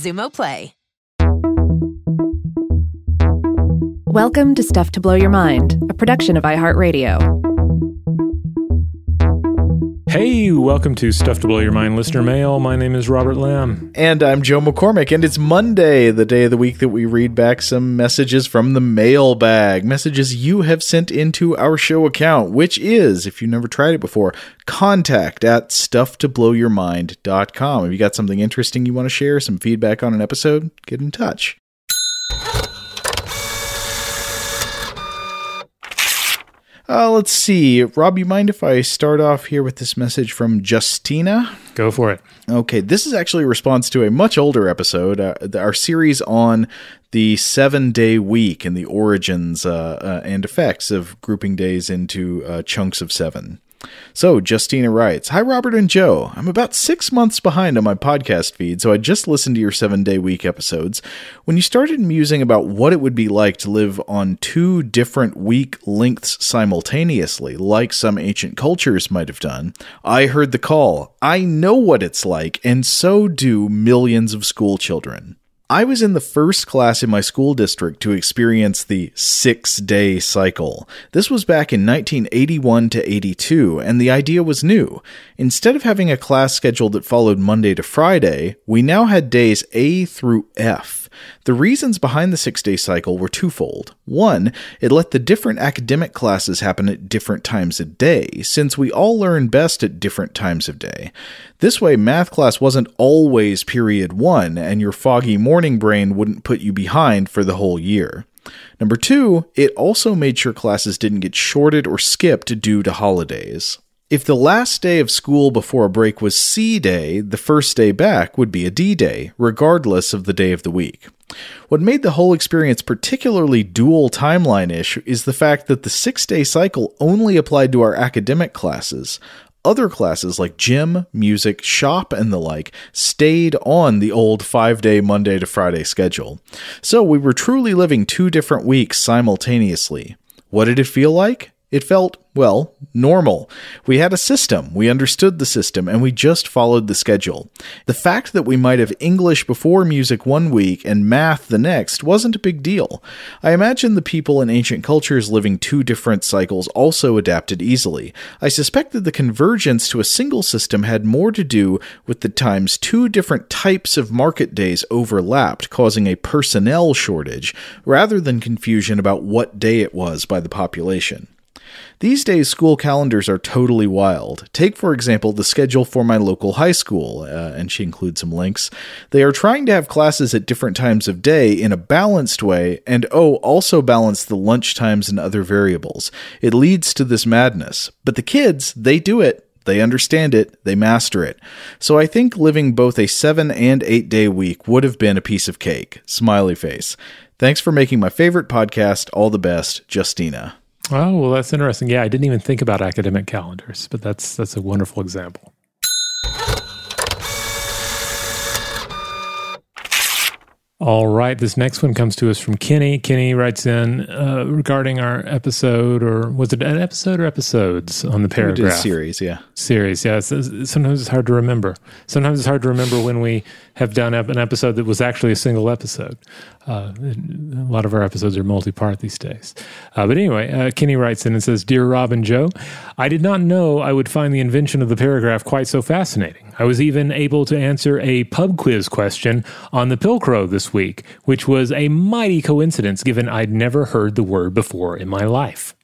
Xumo Play. Welcome to Stuff to Blow Your Mind, a production of iHeartRadio. Hey, welcome to Stuff to Blow Your Mind listener mail. My name is Robert Lamb. And I'm Joe McCormick, and it's Monday, the day of the week that we read back some messages from the mailbag. Messages you have sent into our show account, which is, if you've never tried it before, contact at stufftoblowyourmind.com. If you got something interesting you want to share, some feedback on an episode, get in touch. Uh, let's see. Rob, you mind if I start off here with this message from Justina? Go for it. Okay, this is actually a response to a much older episode, uh, our series on the seven day week and the origins uh, uh, and effects of grouping days into uh, chunks of seven. So, Justina writes Hi, Robert and Joe. I'm about six months behind on my podcast feed, so I just listened to your seven day week episodes. When you started musing about what it would be like to live on two different week lengths simultaneously, like some ancient cultures might have done, I heard the call. I know what it's like, and so do millions of school children. I was in the first class in my school district to experience the six day cycle. This was back in 1981 to 82, and the idea was new. Instead of having a class schedule that followed Monday to Friday, we now had days A through F. The reasons behind the six day cycle were twofold. One, it let the different academic classes happen at different times of day, since we all learn best at different times of day. This way, math class wasn't always period one, and your foggy morning brain wouldn't put you behind for the whole year. Number two, it also made sure classes didn't get shorted or skipped due to holidays. If the last day of school before a break was C day, the first day back would be a D day, regardless of the day of the week. What made the whole experience particularly dual timeline ish is the fact that the six day cycle only applied to our academic classes. Other classes like gym, music, shop, and the like stayed on the old five day Monday to Friday schedule. So we were truly living two different weeks simultaneously. What did it feel like? It felt, well, normal. We had a system, we understood the system, and we just followed the schedule. The fact that we might have English before music one week and math the next wasn't a big deal. I imagine the people in ancient cultures living two different cycles also adapted easily. I suspect that the convergence to a single system had more to do with the times two different types of market days overlapped, causing a personnel shortage, rather than confusion about what day it was by the population. These days, school calendars are totally wild. Take, for example, the schedule for my local high school, uh, and she includes some links. They are trying to have classes at different times of day in a balanced way, and oh, also balance the lunch times and other variables. It leads to this madness. But the kids, they do it. They understand it, they master it. So I think living both a seven and eight day week would have been a piece of cake. Smiley face. Thanks for making my favorite podcast. All the best, Justina. Oh, well, that's interesting. Yeah, I didn't even think about academic calendars, but that's that's a wonderful example. All right, this next one comes to us from Kenny. Kenny writes in uh, regarding our episode, or was it an episode or episodes on the paragraph series? Yeah, series. Yeah, it's, sometimes it's hard to remember. Sometimes it's hard to remember when we have done an episode that was actually a single episode. Uh, a lot of our episodes are multi-part these days. Uh, but anyway, uh, Kenny writes in and says, "Dear Rob and Joe, I did not know I would find the invention of the paragraph quite so fascinating. I was even able to answer a pub quiz question on the Pilcrow this week, which was a mighty coincidence given I'd never heard the word before in my life."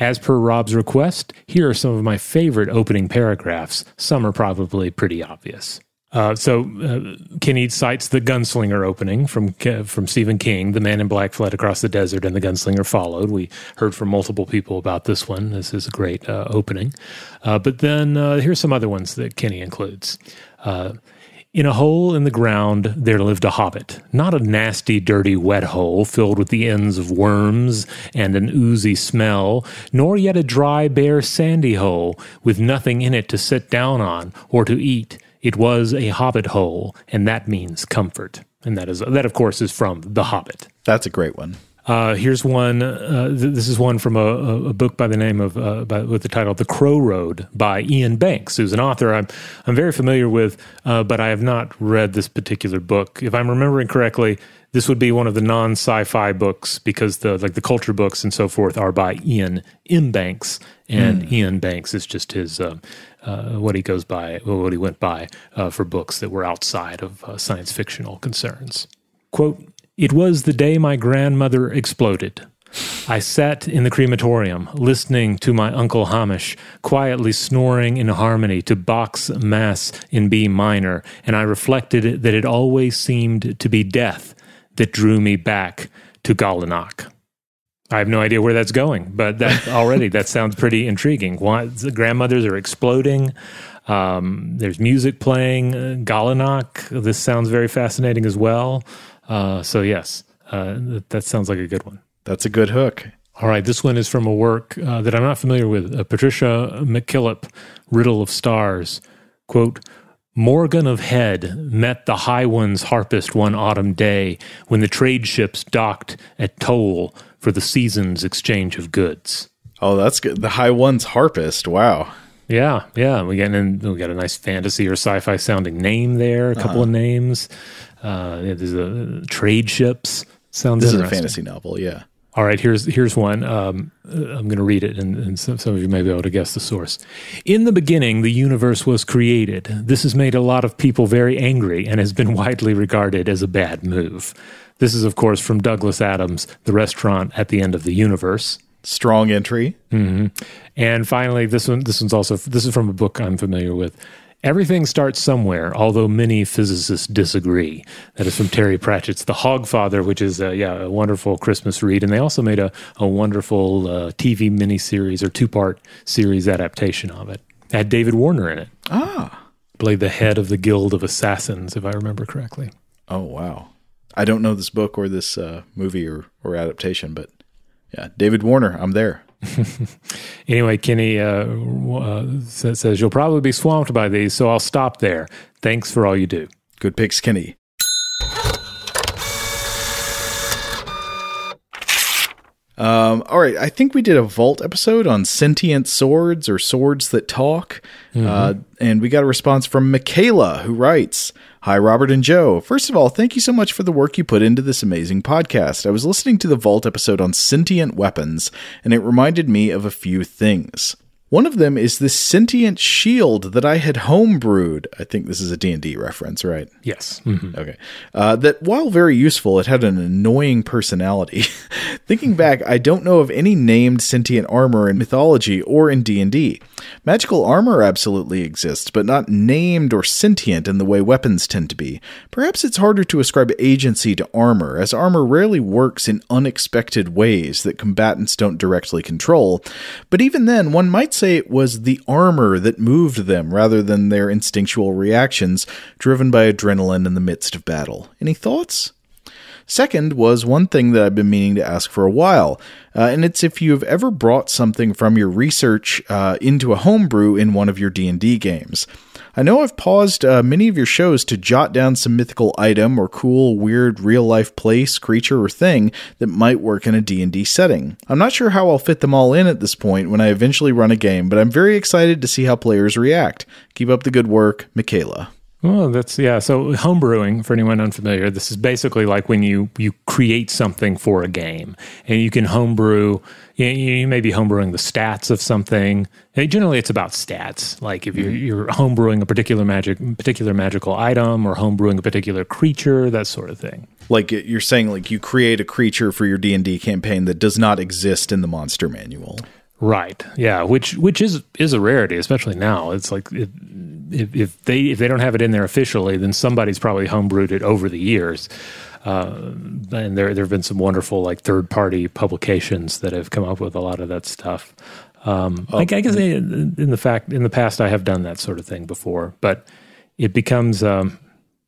As per Rob's request, here are some of my favorite opening paragraphs. Some are probably pretty obvious. Uh, so uh, Kenny cites the gunslinger opening from from Stephen King. The man in black fled across the desert, and the gunslinger followed. We heard from multiple people about this one. This is a great uh, opening. Uh, but then uh, here's some other ones that Kenny includes. In a hole in the ground there lived a hobbit, not a nasty, dirty, wet hole filled with the ends of worms and an oozy smell, nor yet a dry, bare, sandy hole with nothing in it to sit down on or to eat it was a hobbit hole, and that means comfort. And that is that, of course, is from The Hobbit. That's a great one. Uh, here's one. Uh, th- this is one from a, a, book by the name of uh, by, with the title "The Crow Road" by Iain Banks, who's an author I'm I'm very familiar with, uh, but I have not read this particular book. If I'm remembering correctly, this would be one of the non sci-fi books because the like the culture books and so forth are by Iain M. Banks, and mm. Iain Banks is just his uh, uh, what he goes by, what he went by uh, for books that were outside of uh, science fictional concerns. Quote, it was the day my grandmother exploded. I sat in the crematorium, listening to my Uncle Hamish quietly snoring in harmony to Bach's Mass in B minor, and I reflected that it always seemed to be death that drew me back to Gallanach. I have no idea where that's going, but that already that sounds pretty intriguing. Why, the grandmothers are exploding. Um, there's music playing. Uh. This sounds very fascinating as well. Uh, so yes, uh, that, that, sounds like a good one. That's a good hook. All right, this one is from a work uh, that I'm not familiar with. Uh, Patricia McKillip, Riddle of Stars. Quote. Morgon of Hed met the High One's harpist one autumn day when the trade ships docked at Tol for the season's exchange of goods. Oh, that's good. The High One's harpist. Wow. Yeah, yeah. We got we got a nice fantasy or sci-fi sounding name there. A couple uh-huh. of names. Uh, there's a trade ships. Sounds this is a fantasy novel. Yeah. All right, here's here's one. Um, I'm going to read it, and, and some, some, of you may be able to guess the source. In the beginning, the universe was created. This has made a lot of people very angry and has been widely regarded as a bad move. This is, of course, from Douglas Adams' The Restaurant at the End of the Universe. Strong entry. Mm-hmm. And finally, this one. This one's also. This is from a book I'm familiar with. Everything starts somewhere, although many physicists disagree. That is from Terry Pratchett's The Hogfather, which is a, yeah, a wonderful Christmas read. And they also made a, a wonderful uh, TV miniseries or two part series adaptation of it. it. Had David Warner in it. Ah. Played the head of the Guild of Assassins, if I remember correctly. Oh, wow. I don't know this book or this uh, movie or, or adaptation, but yeah, David Warner, I'm there. anyway, Kenny uh, uh, says you'll probably be swamped by these, so I'll stop there. Thanks for all you do. Good picks, Kenny. Um, all right, I think we did a Vault episode on sentient swords or swords that talk. Uh, and we got a response from Michaela, who writes Hi, Robert and Joe. First of all, thank you so much for the work you put into this amazing podcast. I was listening to the Vault episode on sentient weapons, and it reminded me of a few things. One of them is this sentient shield that I had homebrewed. I think this is a D&D reference, right? Yes. Mhm. Okay. Uh, that while very useful, it had an annoying personality. Thinking back, I don't know of any named sentient armor in mythology or in D&D. Magical armor absolutely exists, but not named or sentient in the way weapons tend to be. Perhaps it's harder to ascribe agency to armor, as armor rarely works in unexpected ways that combatants don't directly control. But even then, one might say it was the armor that moved them rather than their instinctual reactions driven by adrenaline in the midst of battle. Any thoughts? Second was one thing that I've been meaning to ask for a while, uh, and it's if you've ever brought something from your research uh, into a homebrew in one of your D&D games. I know I've paused uh, many of your shows to jot down some mythical item or cool, weird, real-life place, creature, or thing that might work in a D&D setting. I'm not sure how I'll fit them all in at this point when I eventually run a game, but I'm very excited to see how players react. Keep up the good work, Michaela. Well, that's yeah. So homebrewing, for anyone unfamiliar, this is basically like when you you create something for a game, and you can homebrew. You, you may be homebrewing the stats of something. And generally, it's about stats. Like if you're mm-hmm. you're homebrewing a particular magic, particular magical item, or homebrewing a particular creature, that sort of thing. Like you're saying, like you create a creature for your D and D campaign that does not exist in the monster manual. Right. Yeah. Which which is is a rarity, especially now. It's like it, if if they if they don't have it in there officially, then somebody's probably homebrewed it over the years. Uh, and there there have been some wonderful like third party publications that have come up with a lot of that stuff. Um, I, I guess in, in the fact in the past I have done that sort of thing before, but it becomes. Um,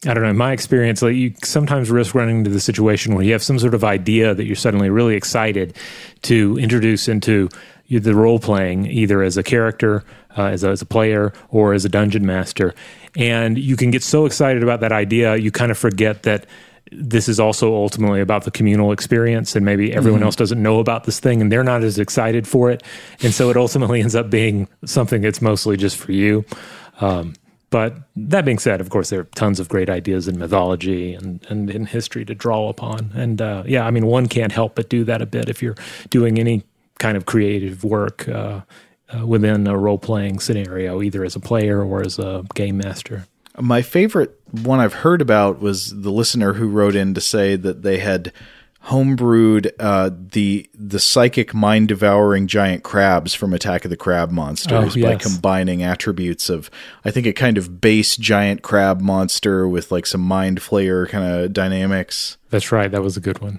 I don't know. In my experience, like you sometimes risk running into the situation where you have some sort of idea that you're suddenly really excited to introduce into the role playing, either as a character, uh, as, a, as a player, or as a dungeon master. And you can get so excited about that idea, you kind of forget that this is also ultimately about the communal experience and maybe everyone else doesn't know about this thing and they're not as excited for it and so it ultimately ends up being something that's mostly just for you um, but that being said, of course, there are tons of great ideas in mythology and, and in history to draw upon. And uh, yeah, I mean, one can't help but do that a bit if you're doing any kind of creative work uh, uh, within a role playing scenario, either as a player or as a game master. My favorite one I've heard about was the listener who wrote in to say that they had homebrewed uh, the the psychic mind devouring giant crabs from Attack of the Crab Monsters Oh, by combining attributes of I think a kind of base giant crab monster with like some mind flayer kind of dynamics. That's right. That was a good one.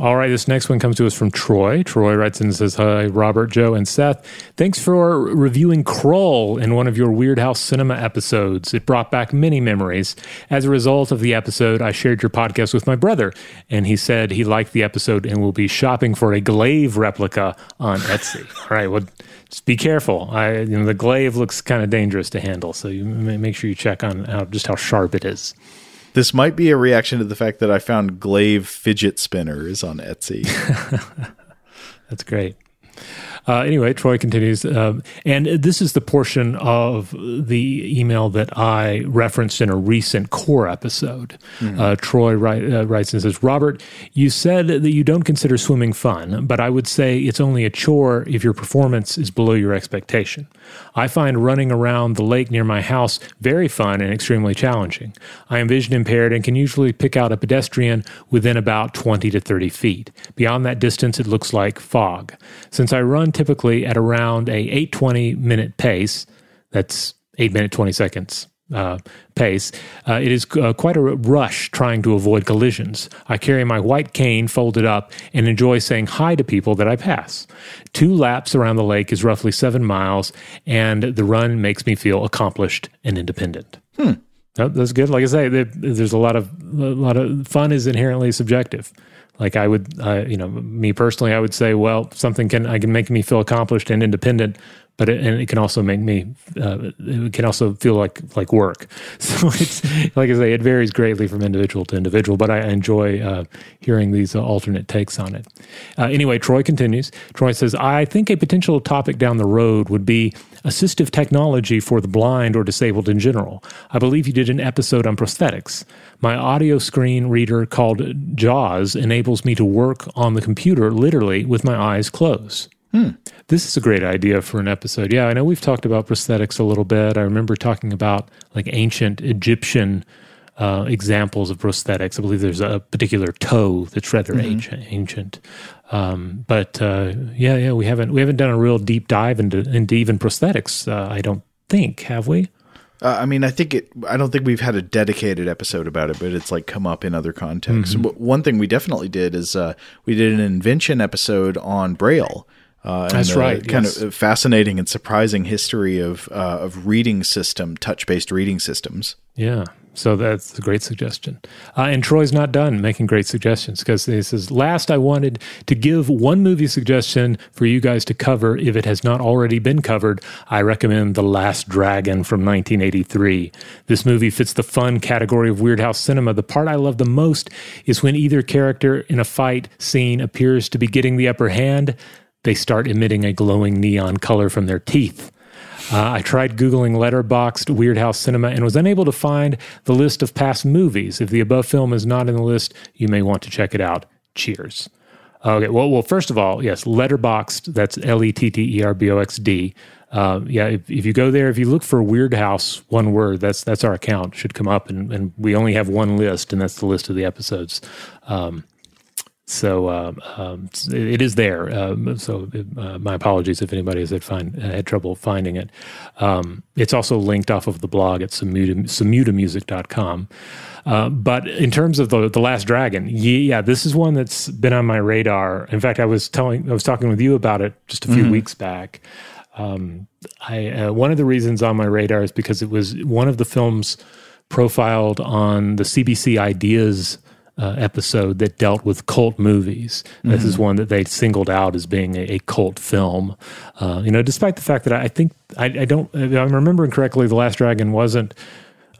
All right, this next one comes to us from Troy. Troy writes in and says, Hi, Robert, Joe, and Seth. Thanks for reviewing Krull in one of your Weirdhouse Cinema episodes. It brought back many memories. As a result of the episode, I shared your podcast with my brother, and he said he liked the episode and will be shopping for a Glaive replica on Etsy. All right, well, just be careful. I, you know, the Glaive looks kind of dangerous to handle, so you make sure you check on how, just how sharp it is. This might be a reaction to the fact that I found Glaive fidget spinners on Etsy. That's great. Uh, anyway, Troy continues, um, and this is the portion of the email that I referenced in a recent core episode. Mm-hmm. Uh, Troy write, uh, writes and says, Robert, you said that you don't consider swimming fun, but I would say it's only a chore if your performance is below your expectation. I find running around the lake near my house very fun and extremely challenging. I am vision impaired and can usually pick out a pedestrian within about 20 to 30 feet. Beyond that distance, it looks like fog. Since I run typically at around a 820 minute pace. That's 8 minute 20 seconds uh, pace. Uh, it is uh, quite a rush trying to avoid collisions. I carry my white cane folded up and enjoy saying hi to people that I pass. Two laps around the lake is roughly seven miles, and the run makes me feel accomplished and independent. Hmm. that's good. Like I say, there's a lot of a lot of fun is inherently subjective. Like I would, uh, you know, me personally, I would say, well, something can I can make me feel accomplished and independent, but it, and it can also make me, uh, it can also feel like like work. So it's like I say, it varies greatly from individual to individual. But I enjoy uh, hearing these alternate takes on it. Uh, anyway, Troy continues. Troy says, I think a potential topic down the road would be assistive technology for the blind or disabled in general. I believe you did an episode on prosthetics. My audio screen reader called JAWS enables me to work on the computer literally with my eyes closed. Hmm. this is a great idea for an episode. Yeah, I know we've talked about prosthetics a little bit. I remember talking about like ancient Egyptian uh, examples of prosthetics. I believe there's a particular toe that's rather mm-hmm. ancient. ancient. Um, but uh, yeah, yeah, we haven't we haven't done a real deep dive into into even prosthetics. Uh, I don't think have we. Uh, I mean, I think it. I don't think we've had a dedicated episode about it, but it's like come up in other contexts. Mm-hmm. One thing we definitely did is uh, we did an invention episode on Braille. Uh, That's right. Kind yes. of fascinating and surprising history of uh, of reading system, touch based reading systems. Yeah, so that's a great suggestion. Uh, and Troy's not done making great suggestions because he says, Last, I wanted to give one movie suggestion for you guys to cover if it has not already been covered. I recommend The Last Dragon from 1983. This movie fits the fun category of Weirdhouse cinema. The part I love the most is when either character in a fight scene appears to be getting the upper hand, they start emitting a glowing neon color from their teeth. Uh, I tried Googling Letterboxd Weird House Cinema and was unable to find the list of past movies. If the above film is not in the list, you may want to check it out. Cheers. Okay, well, well, first of all, yes, Letterboxd. that's L E T T E R B O X D. Uh, yeah, if, if, you go there, if you look for Weird House, one word, that's that's our account, should come up, and, and we only have one list, and that's the list of the episodes. Um, so uh, um, it is there. Um, so uh, my apologies if anybody has had, find, had trouble finding it. Um, it's also linked off of the blog at samutamusic.com. Uh, but in terms of the the Last Dragon, yeah, this is one that's been on my radar. In fact, I was telling, I was talking with you about it just a few mm-hmm. weeks back. Um, I uh, one of the reasons on my radar is because it was one of the films profiled on the CBC Ideas uh, episode that dealt with cult movies. Mm-hmm. This is mm-hmm. one that they singled out as being a, a cult film. Uh, you know, despite the fact that I, I think I, I, don't, I'm remembering correctly, The Last Dragon wasn't.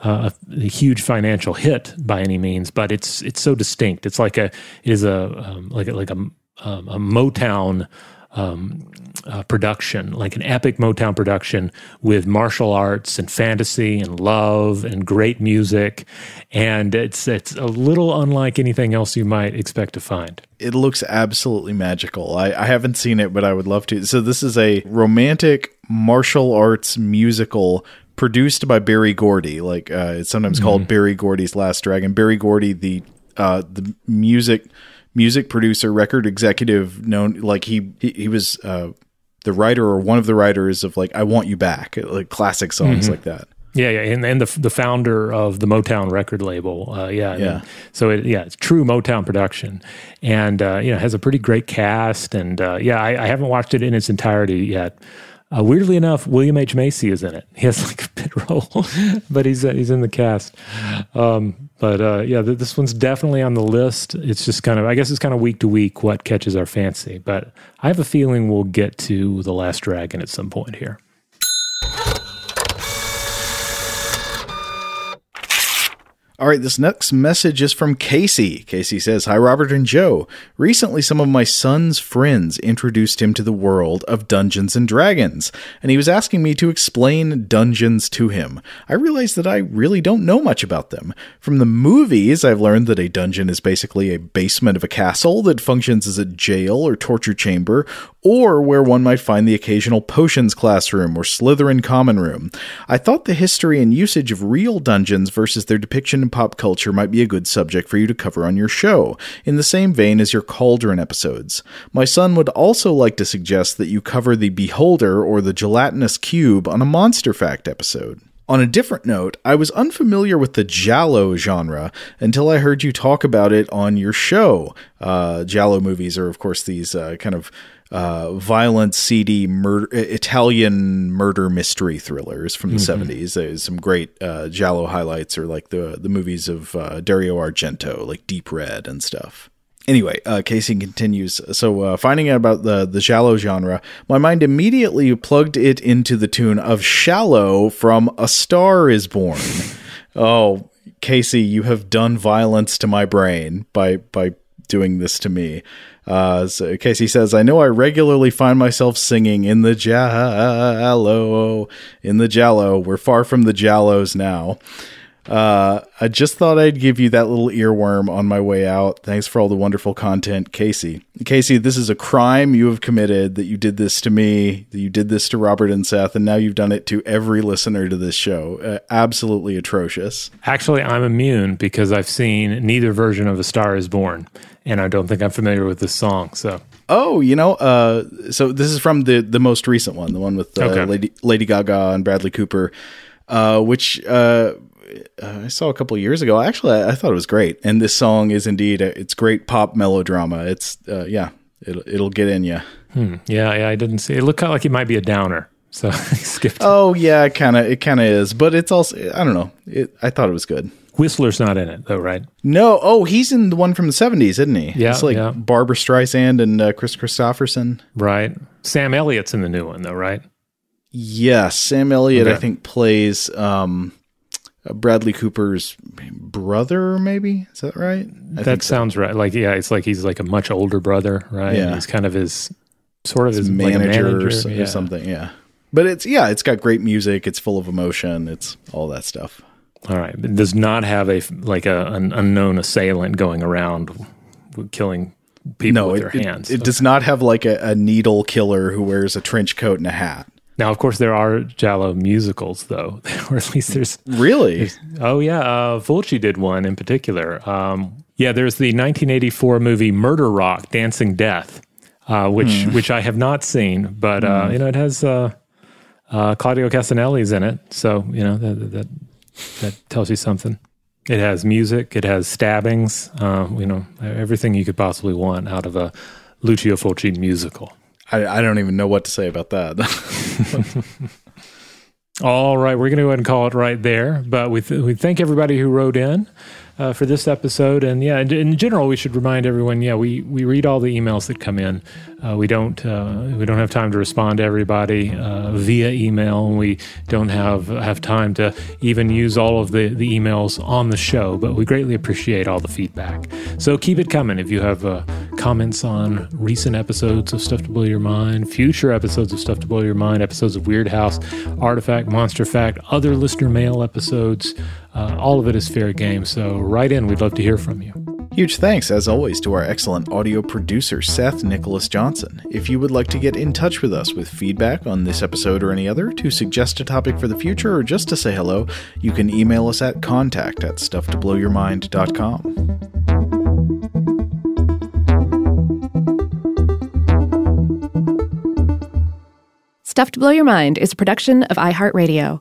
Uh, a, a, huge financial hit by any means, but it's it's so distinct. It's like a it is a um, like a, like a, um, a Motown um, uh, production, like an epic Motown production with martial arts and fantasy and love and great music, and it's it's a little unlike anything else you might expect to find. It looks absolutely magical. I, I haven't seen it, but I would love to. So this is a romantic martial arts musical produced by Berry Gordy. Like uh, it's sometimes mm-hmm. called Berry Gordy's Last Dragon. Berry Gordy, the uh, the music music producer, record executive, known like he he, he was uh, the writer or one of the writers of like "I Want You Back," like classic songs mm-hmm. like that. Yeah, yeah, and, and the the founder of the Motown record label. Uh, yeah, yeah. Mean, so it, yeah, it's true Motown production, and uh, you know has a pretty great cast. And uh, yeah, I, I, haven't watched it in its entirety yet, uh, weirdly enough, William H Macy is in it. He has like a bit role, but he's uh, he's in the cast. Um, but uh, yeah, th- this one's definitely on the list. It's just kind of, I guess, it's kind of week to week what catches our fancy. But I have a feeling we'll get to the Last Dragon at some point here. All right, this next message is from Casey. Casey says, Hi, Robert and Joe. Recently, some of my son's friends introduced him to the world of Dungeons and Dragons, and he was asking me to explain dungeons to him. I realized that I really don't know much about them. From the movies, I've learned that a dungeon is basically a basement of a castle that functions as a jail or torture chamber, or where one might find the occasional potions classroom or Slytherin common room. I thought the history and usage of real dungeons versus their depiction in pop culture might be a good subject for you to cover on your show, in the same vein as your Cauldron episodes. My son would also like to suggest that you cover the Beholder or the gelatinous cube on a Monster Fact episode. On a different note, I was unfamiliar with the Giallo genre until I heard you talk about it on your show. Uh, Giallo movies are, of course, these uh, kind of uh, violent, seedy murder, Italian murder mystery thrillers from the mm-hmm. 70s. There's some great uh, Giallo highlights, or like the the movies of uh, Dario Argento, like Deep Red and stuff. Anyway, uh, Casey continues. So, uh, finding out about the the Giallo genre, my mind immediately plugged it into the tune of "Shallow" from "A Star Is Born." oh, Casey, you have done violence to my brain by by doing this to me. Uh, so Casey says, I know I regularly find myself singing in the Giallo, in the Giallo. We're far from the Giallos now. Uh, I just thought I'd give you that little earworm on my way out. Thanks for all the wonderful content, Casey. Casey, this is a crime you have committed that you did this to me, that you did this to Robert and Seth, and now you've done it to every listener to this show. Uh, absolutely atrocious. Actually, I'm immune because I've seen neither version of A Star is Born, and I don't think I'm familiar with this song. So Oh, you know, uh, so this is from the the most recent one, the one with uh, Okay. Lady Lady Gaga and Bradley Cooper, uh, which uh, I saw a couple years ago. Actually, I, I thought it was great, and this song is indeed a, it's great pop melodrama. It's uh, yeah, it'll it'll get in you. hmm, yeah, yeah, I didn't see. It looked kind of like it might be a downer, so I skipped. it. Oh yeah, it kind of it kind of is, but it's also I don't know. It, I thought it was good. Whistler's not in it though, right? No, oh, he's in the one from the seventies, isn't he? Yeah, it's like yeah. Barbra Streisand and uh, Kris Kristofferson. Right. Sam Elliott's in the new one though, right? Yes, Sam Elliott, I think, plays um, Uh, Bradley Cooper's brother. Maybe is that right? I that think so. sounds right. Like, yeah, it's like he's like a much older brother, right? Yeah. He's kind of his sort of his manager, like or, manager or yeah. something. Yeah, but it's yeah, it's got great music. It's full of emotion. It's all that stuff. All right, it does not have a like a an unknown assailant going around killing people no, with it, their it- hands. it does not have like a, a needle killer who wears a trench coat and a hat. Now, of course, there are Giallo musicals, though, or at least there's. Really? Oh yeah, uh, Fulci did one in particular. Um, yeah, there's the 1984 movie Murder Rock: Dancing Death, uh, which Hmm. which I have not seen, but uh, you know it has uh, uh, Claudio Cassinelli's in it, so you know that that that tells you something. It has music, it has stabbings, uh, you know everything you could possibly want out of a Lucio Fulci musical. I, I don't even know what to say about that. All right, we're going to go ahead and call it right there. But we, th- we thank everybody who wrote in uh, for this episode. And yeah, in, general, we should remind everyone. Yeah, we, we read all the emails that come in. Uh, we don't uh, we don't have time to respond to everybody uh, via email, and we don't have have time to even use all of the, the emails on the show. But we greatly appreciate all the feedback. So keep it coming. If you have uh, comments on recent episodes of Stuff to Blow Your Mind, future episodes of Stuff to Blow Your Mind, episodes of Weird House, Artifact, Monster Fact, other listener mail episodes, uh, all of it is fair game. So write in. We'd love to hear from you. Huge thanks, as always, to our excellent audio producer, Seth Nicholas Johnson. If you would like to get in touch with us with feedback on this episode or any other, to suggest a topic for the future, or just to say hello, you can email us at contact at stufftoblowyourmind.com. Stuff to Blow Your Mind is a production of iHeartRadio.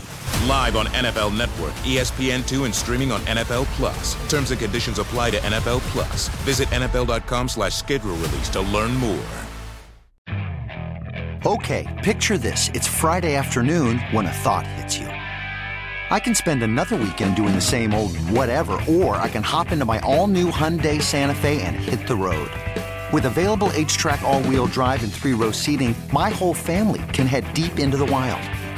Live on NFL Network, E ESPN2, and streaming on NFL Plus. Terms and conditions apply to NFL Plus. Visit NFL.com slash schedule release to learn more. Okay, picture this. It's Friday afternoon when a thought hits you. I can spend another weekend doing the same old whatever, or I can hop into my all new Hyundai Santa Fe and hit the road. With available HTRAC, all wheel drive, and three row seating, my whole family can head deep into the wild.